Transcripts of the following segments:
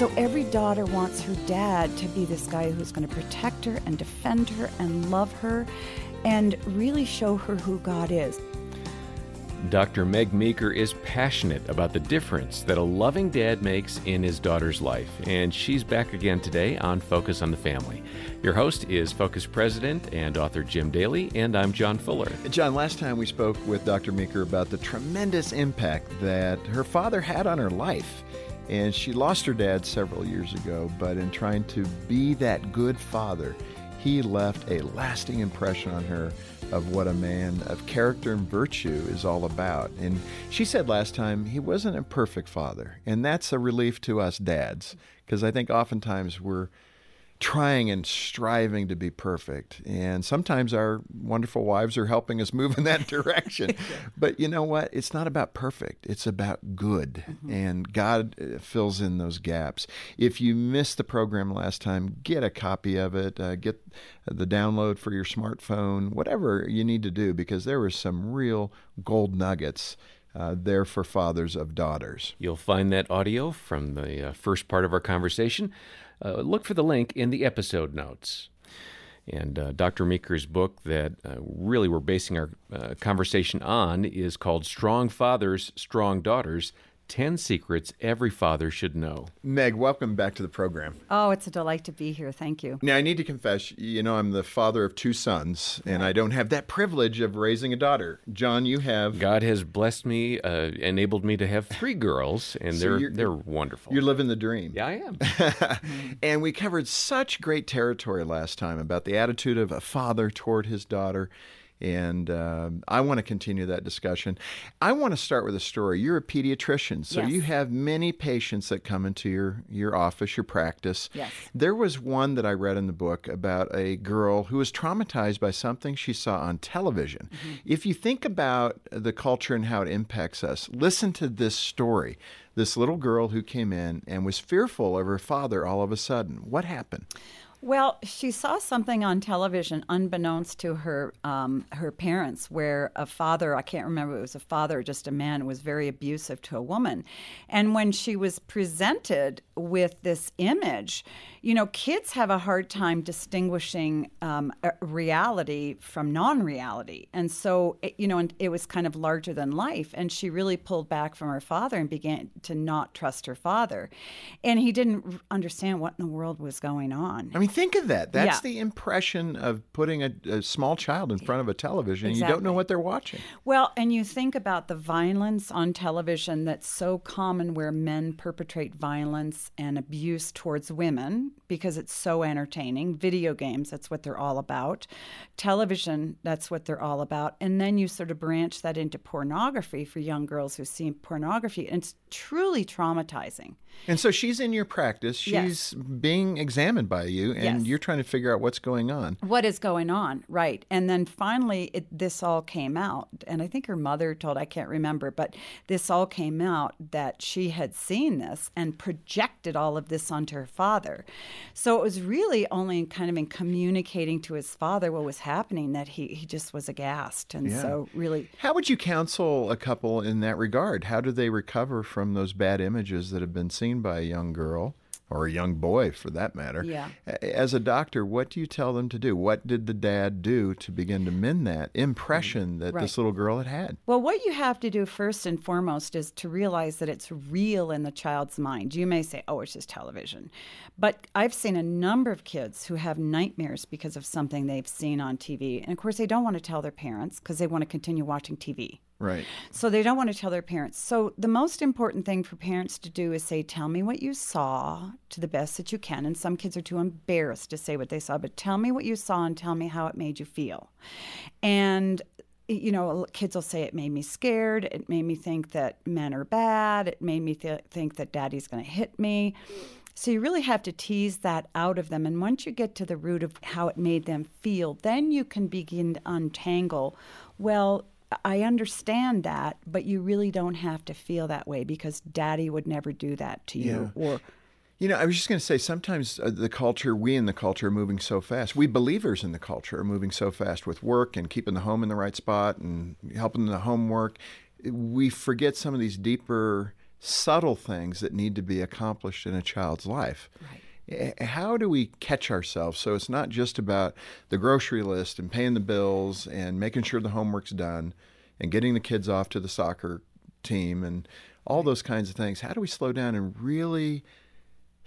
So every daughter wants her dad to be this guy who's going to protect her and defend her and love her and really show her who God is. Dr. Meg Meeker is passionate about the difference that a loving dad makes in his daughter's life, and she's back again today on Focus on the Family. Your host is Focus President and author Jim Daly, and I'm John Fuller. John, last time we spoke with Dr. Meeker about the tremendous impact that her father had on her life. And she lost her dad several years ago, but in trying to be that good father, he left a lasting impression on her of what a man of character and virtue is all about. And she said last time he wasn't a perfect father. And that's a relief to us dads, because I think oftentimes we're trying and striving to be perfect. And sometimes our wonderful wives are helping us move in that direction. yeah. But you know what? It's not about perfect, it's about good. Mm-hmm. And God uh, fills in those gaps. If you missed the program last time, get a copy of it, uh, get the download for your smartphone, whatever you need to do, because there were some real gold nuggets. Uh, there for fathers of daughters. You'll find that audio from the uh, first part of our conversation uh, look for the link in the episode notes. And uh, Dr. Meeker's book that uh, really we're basing our uh, conversation on is called Strong Fathers, Strong Daughters 10 secrets every father should know. Meg, welcome back to the program. Oh, it's a delight to be here. Thank you. Now, I need to confess, you know, I'm the father of two sons, and I don't have that privilege of raising a daughter. John, you have. God has blessed me, uh, enabled me to have three girls, and so they're, they're wonderful. You're living the dream. Yeah, I am. and we covered such great territory last time about the attitude of a father toward his daughter and uh, I want to continue that discussion. I want to start with a story. You're a pediatrician, so yes. you have many patients that come into your, your office, your practice. Yes. There was one that I read in the book about a girl who was traumatized by something she saw on television. Mm-hmm. If you think about the culture and how it impacts us, listen to this story. This little girl who came in and was fearful of her father all of a sudden. What happened? Well, she saw something on television, unbeknownst to her um, her parents, where a father I can't remember it was a father or just a man was very abusive to a woman, and when she was presented with this image, you know, kids have a hard time distinguishing um, reality from non-reality, and so it, you know, and it was kind of larger than life, and she really pulled back from her father and began to not trust her father, and he didn't understand what in the world was going on. I mean, think of that. That's yeah. the impression of putting a, a, small child in front of a television, exactly. and you don't know what they're watching. Well, and you think about the violence on television that's so common, where men perpetrate violence and abuse towards women because it's so entertaining. Video games, that's what they're all about. Television, that's what they're all about. And then you sort of branch that into pornography for young girls who see pornography. And it's truly traumatizing. And so she's in your practice. She's yes. being examined by you, and yes. you're trying to figure out what's going on. What is going on, right? And then finally, it, this all came out. And I think her mother told, I can't remember, but this all came out that she had seen this and projected all of this onto her father. So it was really only kind of in communicating to his father what was happening that he, he just was aghast. And yeah. so, really. How would you counsel a couple in that regard? How do they recover from those bad images that have been seen by a young girl? or a young boy for that matter. Yeah. As a doctor, what do you tell them to do? What did the dad do to begin to mend that impression mm, that right. this little girl had had? Well, what you have to do first and foremost is to realize that it's real in the child's mind. You may say, oh, it's just television. But I've seen a number of kids who have nightmares because of something they've seen on TV. And of course, they don't want to tell their parents because they want to continue watching TV. Right. So they don't want to tell their parents. So the most important thing for parents to do is say, Tell me what you saw to the best that you can. And some kids are too embarrassed to say what they saw, but tell me what you saw and tell me how it made you feel. And you know, kids will say it made me scared. It made me think that men are bad. It made me th- think that daddy's going to hit me. So you really have to tease that out of them. And once you get to the root of how it made them feel, then you can begin to untangle. Well, I understand that, but you really don't have to feel that way because daddy would never do that to you. Yeah. Or you know, I was just going to say sometimes uh, the culture, we in the culture are moving so fast. We believers in the culture are moving so fast with work and keeping the home in the right spot and helping the homework. We forget some of these deeper subtle things that need to be accomplished in a child's life. Right. Eh, how do we catch ourselves so it's not just about the grocery list and paying the bills and making sure the homework's done and getting the kids off to the soccer team and all those kinds of things? How do we slow down and really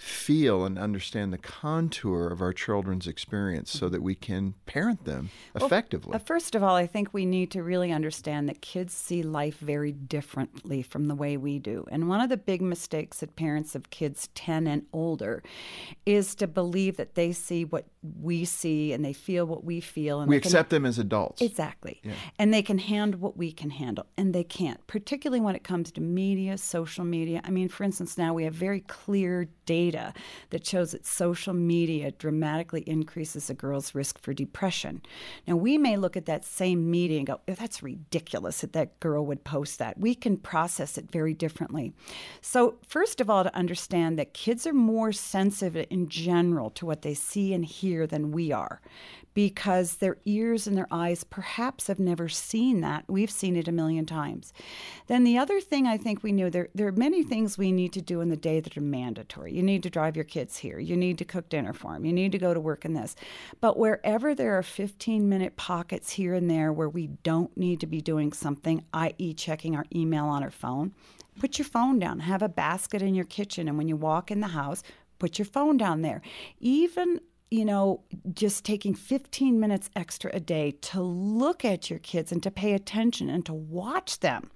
feel and understand the contour of our children's experience so that we can parent them effectively. Well, uh, first of all, I think we need to really understand that kids see life very differently from the way we do. And one of the big mistakes that parents of kids 10 and older is to believe that they see what we see and they feel what we feel. And we accept can, them as adults. Exactly. Yeah. And they can handle what we can handle. And they can't, particularly when it comes to media, social media. I mean, for instance, now we have very clear data data that shows that social media dramatically increases a girl's risk for depression. Now, we may look at that same media and go, oh, that's ridiculous that that girl would post that. We can process it very differently. So, first of all, to understand that kids are more sensitive in general to what they see and hear than we are because their ears and their eyes perhaps have never seen that. We've seen it a million times. Then the other thing I think we knew there there are many things we need to do in the day that are mandatory. You need to drive your kids here. You need to cook dinner for them. You need to go to work in this. But wherever there are 15 minute pockets here and there where we don't need to be doing something, i.e., checking our email on our phone, put your phone down. Have a basket in your kitchen, and when you walk in the house, put your phone down there. Even you know, just taking 15 minutes extra a day to look at your kids and to pay attention and to watch them.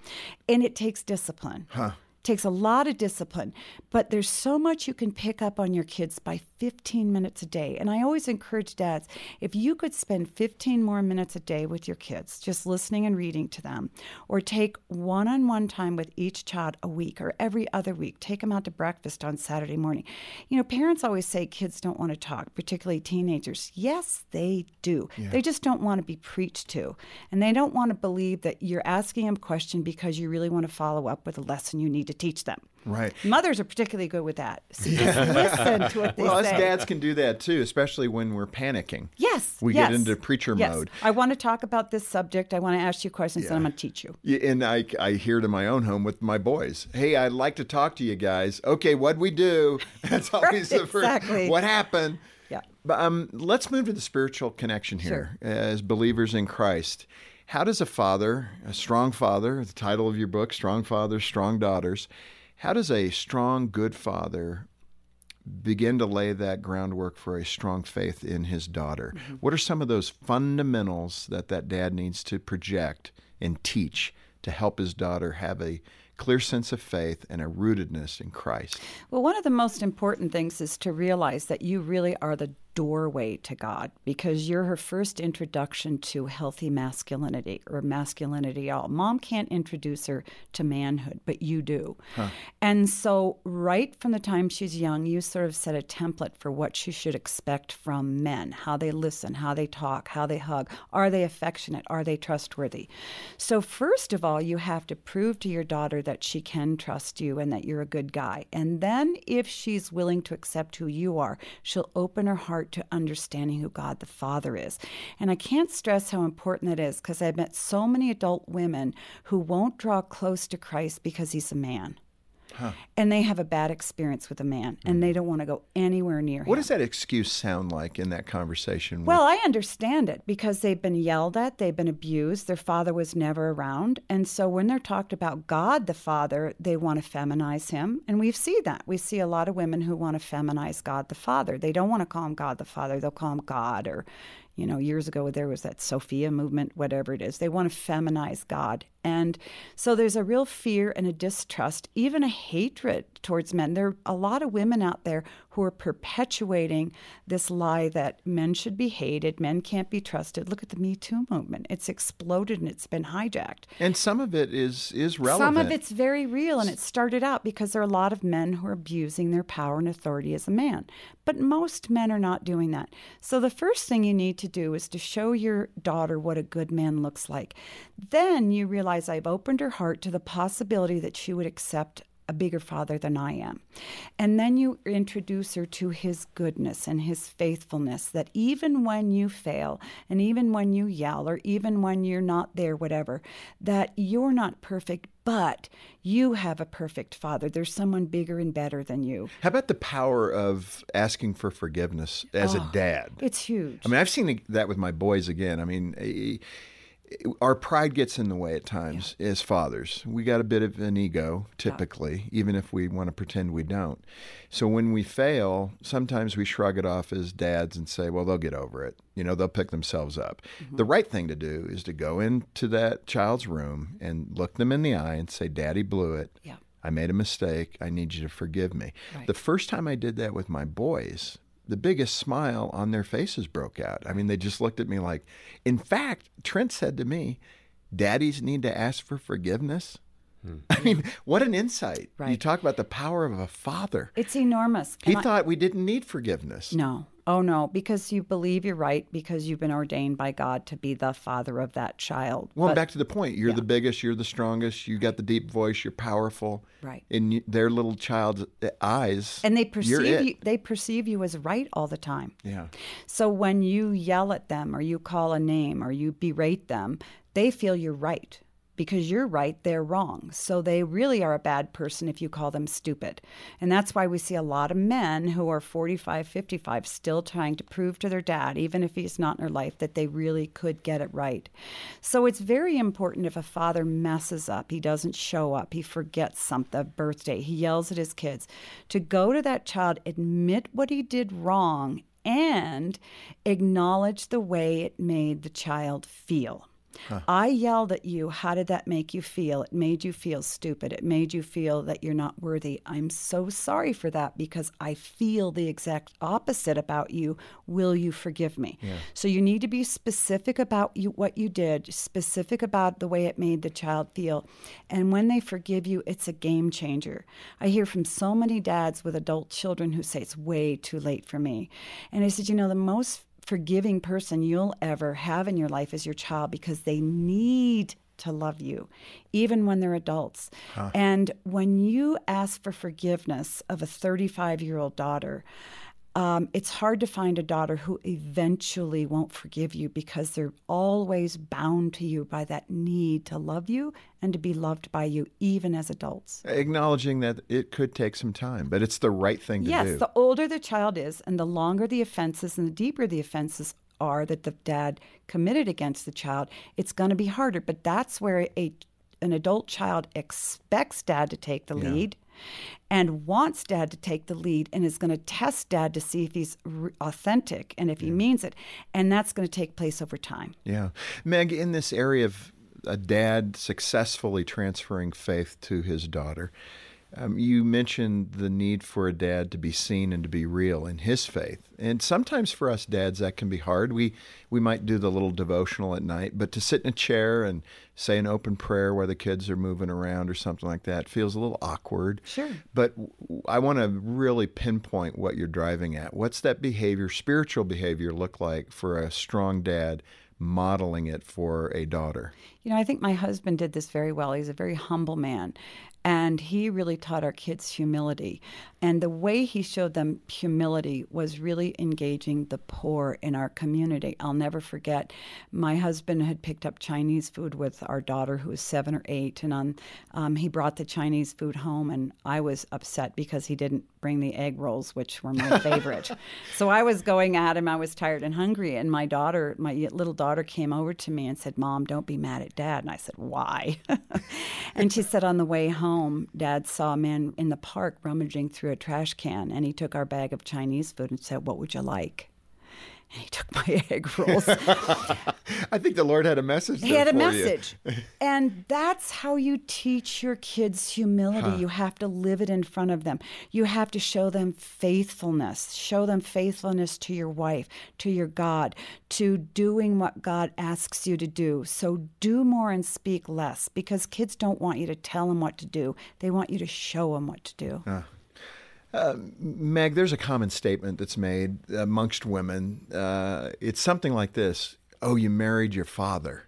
And it takes discipline. Huh takes a lot of discipline, but there's so much you can pick up on your kids by 15 minutes a day. And I always encourage dads if you could spend 15 more minutes a day with your kids, just listening and reading to them, or take one on one time with each child a week or every other week, take them out to breakfast on Saturday morning. You know, parents always say kids don't want to talk, particularly teenagers. Yes, they do. Yeah. They just don't want to be preached to. And they don't want to believe that you're asking them a question because you really want to follow up with a lesson you need to teach them. Right. Mothers are particularly good with that. So just listen to what they well, say. Well, us dads can do that too, especially when we're panicking. Yes. We yes. get into preacher yes. mode. I want to talk about this subject. I want to ask you questions yeah. and I'm going to teach you. Yeah, and I, I hear to my own home with my boys, hey, I'd like to talk to you guys. Okay, what'd we do? That's always right, the first. Exactly. What happened? Yeah. But um, let's move to the spiritual connection here sure. as believers in Christ. How does a father, a strong father, the title of your book, Strong Fathers, Strong Daughters, how does a strong, good father begin to lay that groundwork for a strong faith in his daughter? Mm-hmm. What are some of those fundamentals that that dad needs to project and teach to help his daughter have a clear sense of faith and a rootedness in Christ? Well, one of the most important things is to realize that you really are the doorway to God because you're her first introduction to healthy masculinity or masculinity all. Mom can't introduce her to manhood, but you do. Huh. And so, right from the time she's young, you sort of set a template for what she should expect from men how they listen, how they talk, how they hug. Are they affectionate? Are they trustworthy? So, first of all, you have to prove to your daughter that she can trust you and that you're a good guy. And then, if she's willing to accept who you are, she'll open her heart to understanding who God the Father is. And I can't stress how important that is because I've met so many adult women who won't draw close to Christ because he's a man. Huh. And they have a bad experience with a man and they mm. don't want to go anywhere near him. What does that excuse sound like in that conversation? Well, I understand it because they've been yelled at, they've been abused, their father was never around. And so when they're talked about God the Father, they want to feminize him. And we've see that. We see a lot of women who want to feminize God the Father. They don't want to call him God the Father, they'll call him God or you know, years ago there was that Sophia movement, whatever it is. They want to feminize God. And so there's a real fear and a distrust, even a hatred towards men. There are a lot of women out there who are perpetuating this lie that men should be hated, men can't be trusted. Look at the Me Too movement. It's exploded and it's been hijacked. And some of it is is relevant. Some of it's very real and it started out because there are a lot of men who are abusing their power and authority as a man. But most men are not doing that. So the first thing you need to do is to show your daughter what a good man looks like. Then you realize I've opened her heart to the possibility that she would accept a bigger father than I am. And then you introduce her to his goodness and his faithfulness that even when you fail and even when you yell or even when you're not there, whatever, that you're not perfect, but you have a perfect father. There's someone bigger and better than you. How about the power of asking for forgiveness as Oh, a dad? It's huge. I mean, I've seen that with my boys again. I mean, our pride gets in the way at times as fathers. We got a bit of an ego, typically, even if we want to pretend we don't. So when we fail, sometimes we shrug it off as dads and say, well, they'll get over it. You know, they'll pick themselves up. Mm-hmm. The right thing to do is to go into that child's room and look them in the eye and say, Daddy blew it. Yeah. I made a mistake. I need you to forgive me. Right. The first time I did that with my boys, the biggest smile on their faces broke out. I mean, they just looked at me like, in fact, Trent said to me, Daddies need to ask for forgiveness. I mean, what an insight. You talk about the power of a father. it's enormous. He And I- thought we didn't need forgiveness. No. Oh, no, because you believe you're right, because you've been ordained by God to be the father of that child. Well, But- back to the point. You're the biggest. You're the strongest. You got the deep voice. You're powerful. Right. In their little child's uh, eyes, and they you're perceive it. you, they perceive you as right all the time. Yeah. So when you yell at them or you call a name or you berate them, they feel you're right. Because you're right, they're wrong. So they really are a bad person if you call them stupid. And that's why we see a lot of men who are 45, 55 still trying to prove to their dad, even if he's not in their life, that they really could get it right. So it's very important if a father messes up, he doesn't show up, he forgets something, birthday, he yells at his kids, to go to that child, admit what he did wrong, and acknowledge the way it made the child feel. I yelled at you. How did that make you feel? It made you feel stupid. It made you feel that you're not worthy. I'm so sorry for that because I feel the exact opposite about you. Will you forgive me? So you need to be specific about you, what you did, specific about the way it made the child feel. And when they forgive you, it's a game changer. I hear from so many dads with adult children who say it's way too late for me. And I said, you know, the most forgiving person you'll ever have in your life is your child because they need to love you, even when they're adults. And when you ask for forgiveness of a 35 year old daughter, um, it's hard to find a daughter who eventually won't forgive you because they're always bound to you by that need to love you and to be loved by you, even as adults. Acknowledging that it could take some time, but it's the right thing to Yes, do. Yes, the older the child is and the longer the offenses and the deeper the offenses are that the dad committed against the child, it's going to be harder. But that's where a an adult child expects dad to take the lead and wants dad to take the lead and is going to test dad to see if he's r- authentic and if he means it. And that's going to take place over time. Yeah. Meg, in this area of a dad successfully transferring faith to his daughter, um, you mentioned the need for a dad to be seen and to be real in his faith. And sometimes for us dads, that can be hard. We, we might do the little devotional at night, but to sit in a chair and say an open prayer while the kids are moving around or something like that feels a little awkward. Sure. But w- I want to really pinpoint what you're driving at. What's that behavior, spiritual behavior, look like for a strong dad modeling it for a daughter? You know, I think my husband did this very well. He's a very humble man. And he really taught our kids humility. And the way he showed them humility was really engaging the poor in our community. I'll never forget, my husband had picked up Chinese food with our daughter, who was seven or eight. And on, um, he brought the Chinese food home. And I was upset because he didn't bring the egg rolls, which were my favorite. so I was going at him. I was tired and hungry. And my daughter, my little daughter, came over to me and said, Mom, don't be mad at dad. And I said, Why? and she said, On the way home, dad saw a man in the park rummaging through a trash can. And he took our bag of Chinese food and said, What would you like? And he took my egg rolls. I think the Lord had a message. He had a message. and that's how you teach your kids humility. You have to live it in front of them. You have to show them faithfulness. Show them faithfulness to your wife, to your God, to doing what God asks you to do. So do more and speak less because kids don't want you to tell them what to do. They want you to show them what to do. Meg, there's a common statement that's made amongst women. Uh, it's something like this Oh, you married your father.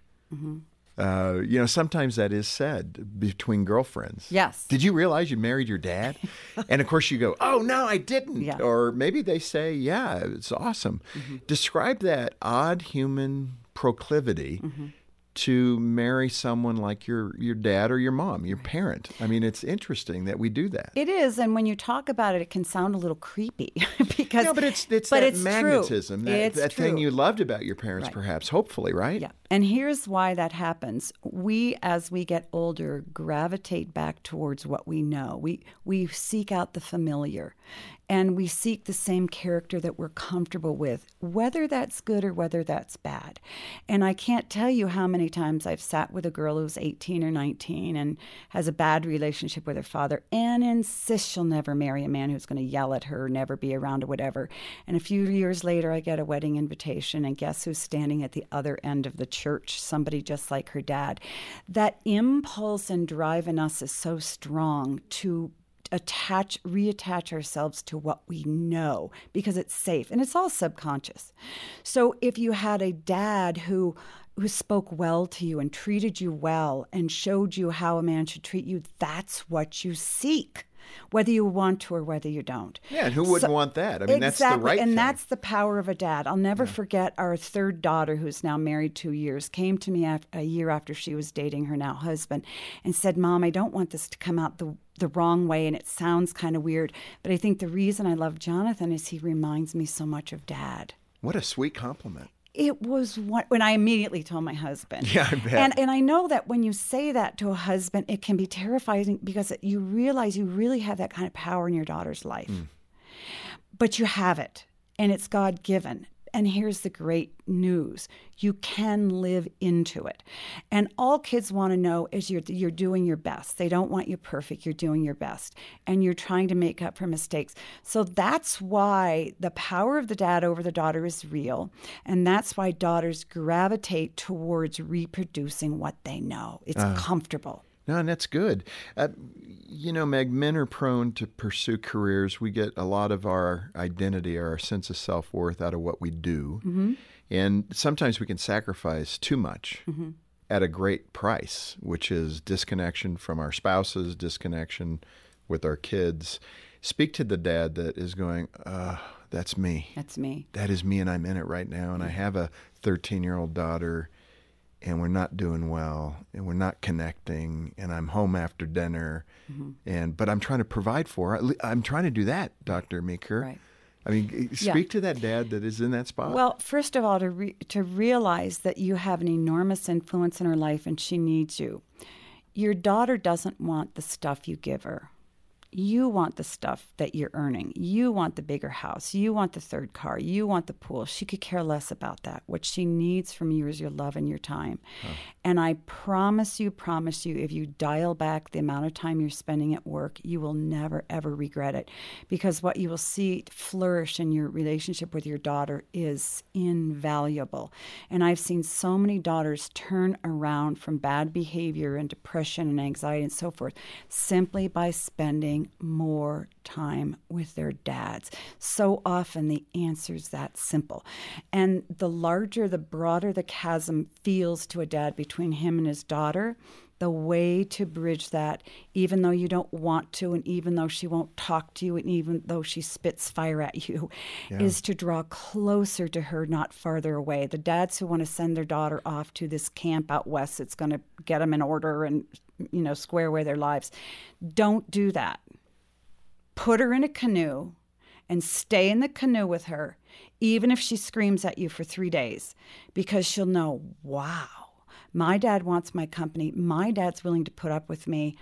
Uh, you know, sometimes that is said between girlfriends. Yes. Did you realize you married your dad? and of course, you go, "Oh no, I didn't." Yeah. Or maybe they say, "Yeah, it's awesome." Describe that odd human proclivity to marry someone like your your dad or your mom, your parent. I mean, it's interesting that we do that. It is, and when you talk about it, it can sound a little creepy because. no, but it's it's but that it's true. magnetism, that, It's that thing you loved about your parents, Right. perhaps, hopefully, right? Yeah. And here's why that happens. We as we get older gravitate back towards what we know. We we seek out the familiar and we seek the same character that we're comfortable with, whether that's good or whether that's bad. And I can't tell you how many times I've sat with a girl who's 18 or 19 and has a bad relationship with her father and insists she'll never marry a man who's going to yell at her, never be around or whatever. And a few years later, I get a wedding invitation, and guess who's standing at the other end of the church? Somebody just like her dad. That impulse and drive in us is so strong to attach reattach ourselves to what we know because it's safe and it's all subconscious so if you had a dad who who spoke well to you and treated you well and showed you how a man should treat you that's what you seek whether you want to or whether you don't Yeah, and who wouldn't So- want that? I mean, that's the right and thing. that's the power of a dad. I'll never forget our third daughter, who's now married two years, came to me af- a year after she was dating her now husband, and said, "Mom, I don't want this to come out the the wrong way, and it sounds kind of weird, but I think the reason I love Jonathan is he reminds me so much of Dad." What a sweet compliment. It was one, when I immediately told my husband. Yeah, I bet. And and I know that when you say that to a husband, it can be terrifying because you realize you really have that kind of power in your daughter's life. Hmm. But you have it, and it's God given. And here's the great news: you can live into it. And all kids want to know is you're you're doing your best. They don't want you perfect. You're doing your best, and you're trying to make up for mistakes. So that's why the power of the dad over the daughter is real, and that's why daughters gravitate towards reproducing what they know. It's uh. comfortable. No, and that's good. Uh, you know, Meg, men are prone to pursue careers. We get a lot of our identity, our sense of self worth out of what we do. Mm-hmm. And sometimes we can sacrifice too much Mm-hmm. at a great price, which is disconnection from our spouses, disconnection with our kids. Speak to the dad that is going, uh, that's me. That's me. That is me, and I'm in it right now. And I have a 13 year old daughter, and we're not doing well, and we're not connecting, and I'm home after dinner, Mm-hmm. and but I'm trying to provide for her. I'm trying to do that, Dr. Meeker. Right. I mean, Yeah. speak to that dad that is in that spot. Well, first of all, to re- to realize that you have an enormous influence in her life and she needs you. Your daughter doesn't want the stuff you give her. You want the stuff that you're earning. You want the bigger house. You want the third car. You want the pool. She could care less about that. What she needs from you is your love and your time. And I promise you, promise you, if you dial back the amount of time you're spending at work, you will never, ever regret it. Because what you will see flourish in your relationship with your daughter is invaluable. And I've seen so many daughters turn around from bad behavior and depression and anxiety and so forth simply by spending more time with their dads. So often the answer is that simple. And the larger, the broader the chasm feels to a dad between him and his daughter, the way to bridge that, even though you don't want to, and even though she won't talk to you, and even though she spits fire at you, is to draw closer to her, not farther away. The dads who want to send their daughter off to this camp out west that's going to get them in order and, you know, square away their lives, don't do that. Put her in a canoe and stay in the canoe with her, even if she screams at you for three days, because she'll know, wow, my dad wants my company. My dad's willing to put up with me.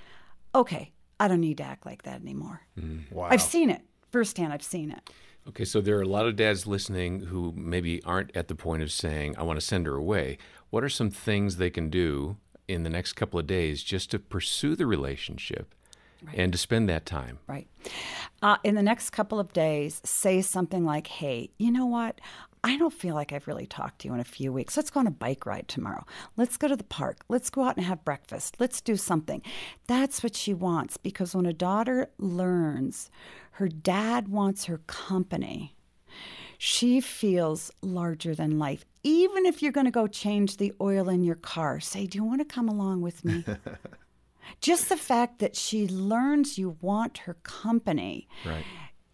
Okay, I don't need to act like that anymore. Mm. wow. I've seen it firsthand. I've seen it. Okay, so there are a lot of dads listening who maybe aren't at the point of saying, I want to send her away. What are some things they can do in the next couple of days just to pursue the relationship and to spend that time? Right. Uh, in the next couple of days, say something like, hey, you know what? I don't feel like I've really talked to you in a few weeks. Let's go on a bike ride tomorrow. Let's go to the park. Let's go out and have breakfast. Let's do something. That's what she wants because when a daughter learns her dad wants her company, she feels larger than life, even if you're going to go change the oil in your car, say, Do you want to come along with me? Just the fact that she learns you want her company Right.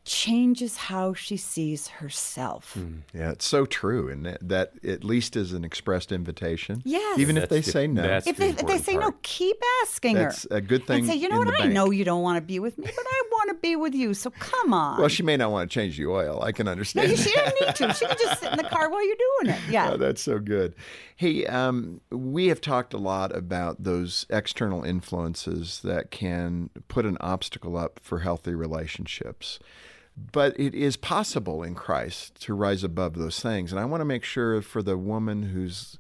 Changes how she sees herself. Yeah, it's so true, and that, that at least is an expressed invitation. Yes. Even if they the- say no. that's If the they, if they important say no, keep asking That's her. a good thing And say, you know in what? the I know you don't want to be with me, but I want to be with you. So come on. well, she may not want to change the oil. I can understand. you, she that. didn't need to. She can just sit in the car while you're doing it. Yeah. Oh, that's so good. Hey, um, we have talked a lot about those external influences that can put an obstacle up for healthy relationships. But it is possible in Christ to rise above those things. And I want to make sure for the woman who's,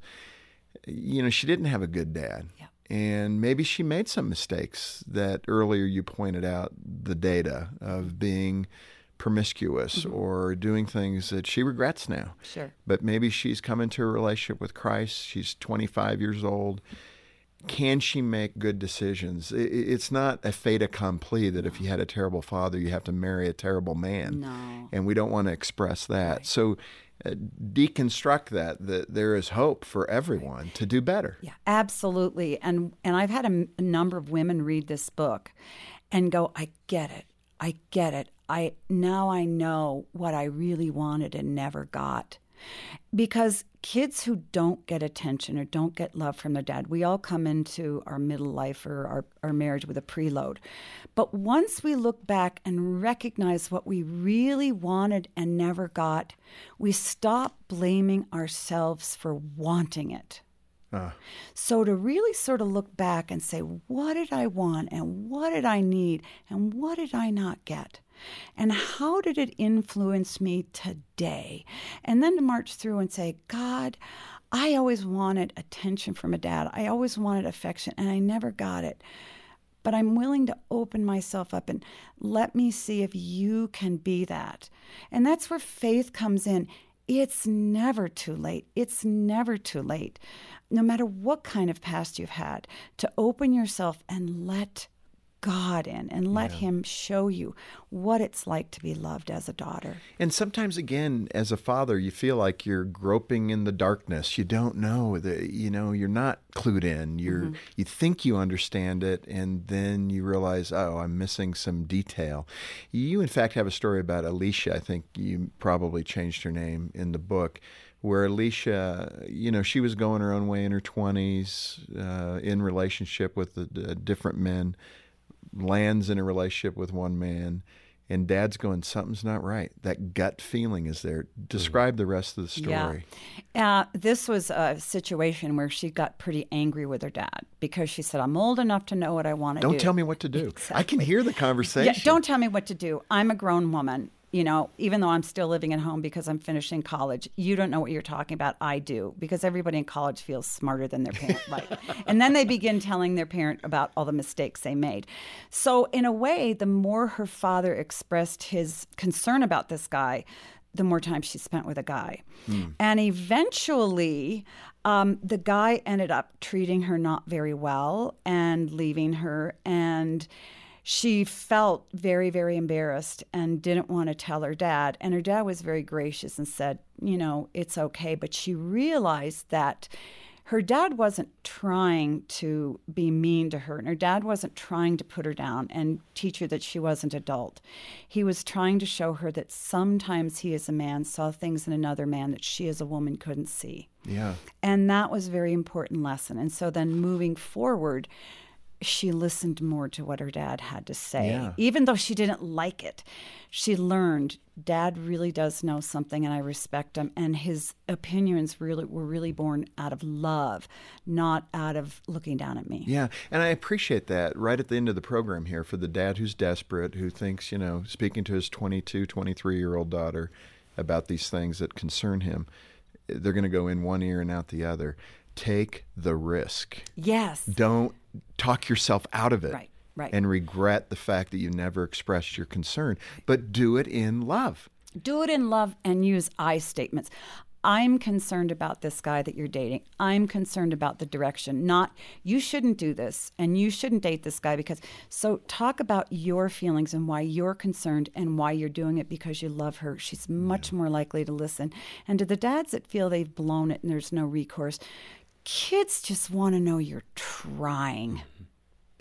you know, she didn't have a good dad. Yeah. And maybe she made some mistakes that earlier you pointed out the data of being promiscuous mm-hmm. or doing things that she regrets now Sure. but maybe she's come into a relationship with Christ. She's 25 years old. Can she make good decisions? It's not a fait accompli that if you had a terrible father, you have to marry a terrible man. No. And we don't want to express that. So uh, deconstruct that, that there is hope for everyone to do better. Yeah, absolutely. And and I've had a, m- a number of women read this book and go, I get it. I get it. I now I know what I really wanted and never got. Because kids who don't get attention or don't get love from their dad, we all come into our middle life or our, our marriage with a preload. But once we look back and recognize what we really wanted and never got, we stop blaming ourselves for wanting it. Ah. So to really sort of look back and say, what did I want and what did I need and what did I not get? And how did it influence me today? And then to march through and say, God, I always wanted attention from a dad. I always wanted affection and I never got it. But I'm willing to open myself up and let me see if you can be that. And that's where faith comes in. It's never too late. It's never too late, no matter what kind of past you've had, to open yourself and let God in and let Him show you what it's like to be loved as a daughter. And sometimes, again, as a father, you feel like you're groping in the darkness. You don't know that you know you're not clued in. You're you think you understand it, and then you realize, oh, I'm missing some detail. You, in fact, have a story about Alicia. I think you probably changed her name in the book. Where Alicia, you know, she was going her own way in her 20s, uh, in relationship with the, the different men, lands in a relationship with one man, and dad's going, something's not right. That gut feeling is there. Describe the rest of the story. Yeah. Uh, this was a situation where she got pretty angry with her dad because she said, I'm old enough to know what I want to do. Don't tell me what to do. I can hear the conversation. Yeah, don't tell me what to do. I'm a grown woman. You know, even though I'm still living at home because I'm finishing college, you don't know what you're talking about. I do because everybody in college feels smarter than their parent. right. And then they begin telling their parent about all the mistakes they made. So, in a way, the more her father expressed his concern about this guy, the more time she spent with a guy. And eventually, um, the guy ended up treating her not very well and leaving her. And she felt very, very embarrassed and didn't want to tell her dad. And her dad was very gracious and said, you know, it's okay. But she realized that her dad wasn't trying to be mean to her, and her dad wasn't trying to put her down and teach her that she wasn't adult. He was trying to show her that sometimes he, as a man, saw things in another man that she, as a woman, couldn't see. Yeah. And that was a very important lesson. And so then moving forward, she listened more to what her dad had to say. Yeah. Even though she didn't like it, she learned dad really does know something and I respect him. And his opinions really were really born out of love, not out of looking down at me. Yeah, and I appreciate that right at the end of the program here for the dad who's desperate, who thinks, you know, speaking to his 22, 23 year old daughter about these things that concern him, they're going to go in one ear and out the other. Take the risk. Yes. Don't talk yourself out of it. Right, right. And regret the fact that you never expressed your concern, but do it in love. do it in love and use I statements. I'm concerned about this guy that you're dating. I'm concerned about the direction, not you shouldn't do this and you shouldn't date this guy because. So talk about your feelings and why you're concerned and why you're doing it because you love her. She's much yeah. more likely to listen. And to the dads that feel they've blown it and there's no recourse, kids just want to know you're trying.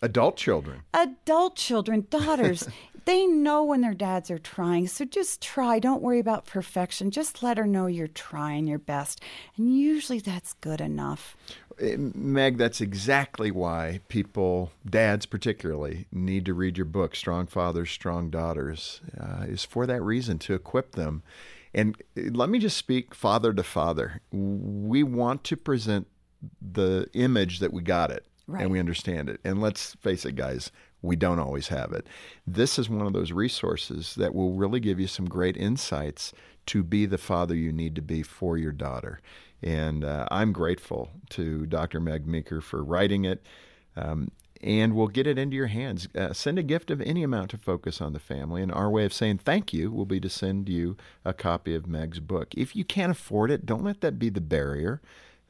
Adult children. Adult children, daughters. they know when their dads are trying. So just try. Don't worry about perfection. Just let her know you're trying your best. And usually that's good enough. Eh, Meg, that's exactly why people, dads particularly, need to read your book, Strong Fathers, Strong Daughters, uh, is for that reason to equip them. And eh, let me just speak father to father. We want to present the image that we got it right. and we understand it. And let's face it, guys, we don't always have it. This is one of those resources that will really give you some great insights to be the father you need to be for your daughter. And uh, I'm grateful to Dr. Meg Meeker for writing it. Um, and we'll get it into your hands. Uh, send a gift of any amount to focus on the family. And our way of saying thank you will be to send you a copy of Meg's book. If you can't afford it, don't let that be the barrier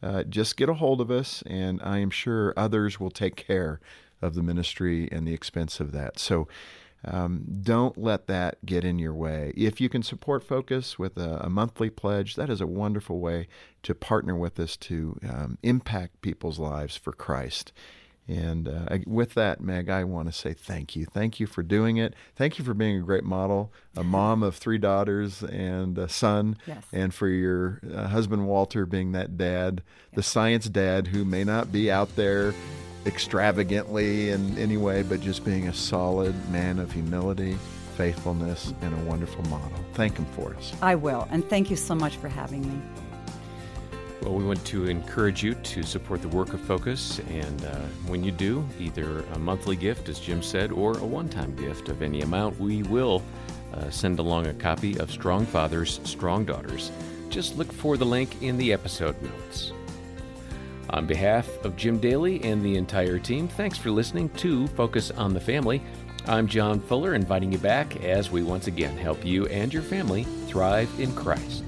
uh, just get a hold of us, and I am sure others will take care of the ministry and the expense of that. So um, don't let that get in your way. If you can support Focus with a, a monthly pledge, that is a wonderful way to partner with us to um, impact people's lives for Christ. And uh, with that, Meg, I want to say thank you. Thank you for doing it. Thank you for being a great model, a mom of three daughters and a son, yes. and for your uh, husband, Walter, being that dad, yes. the science dad who may not be out there extravagantly in any way, but just being a solid man of humility, faithfulness, and a wonderful model. Thank him for us. I will. And thank you so much for having me. Well, we want to encourage you to support the work of Focus, and uh, when you do, either a monthly gift, as Jim said, or a one time gift of any amount, we will uh, send along a copy of Strong Fathers, Strong Daughters. Just look for the link in the episode notes. On behalf of Jim Daly and the entire team, thanks for listening to Focus on the Family. I'm John Fuller, inviting you back as we once again help you and your family thrive in Christ.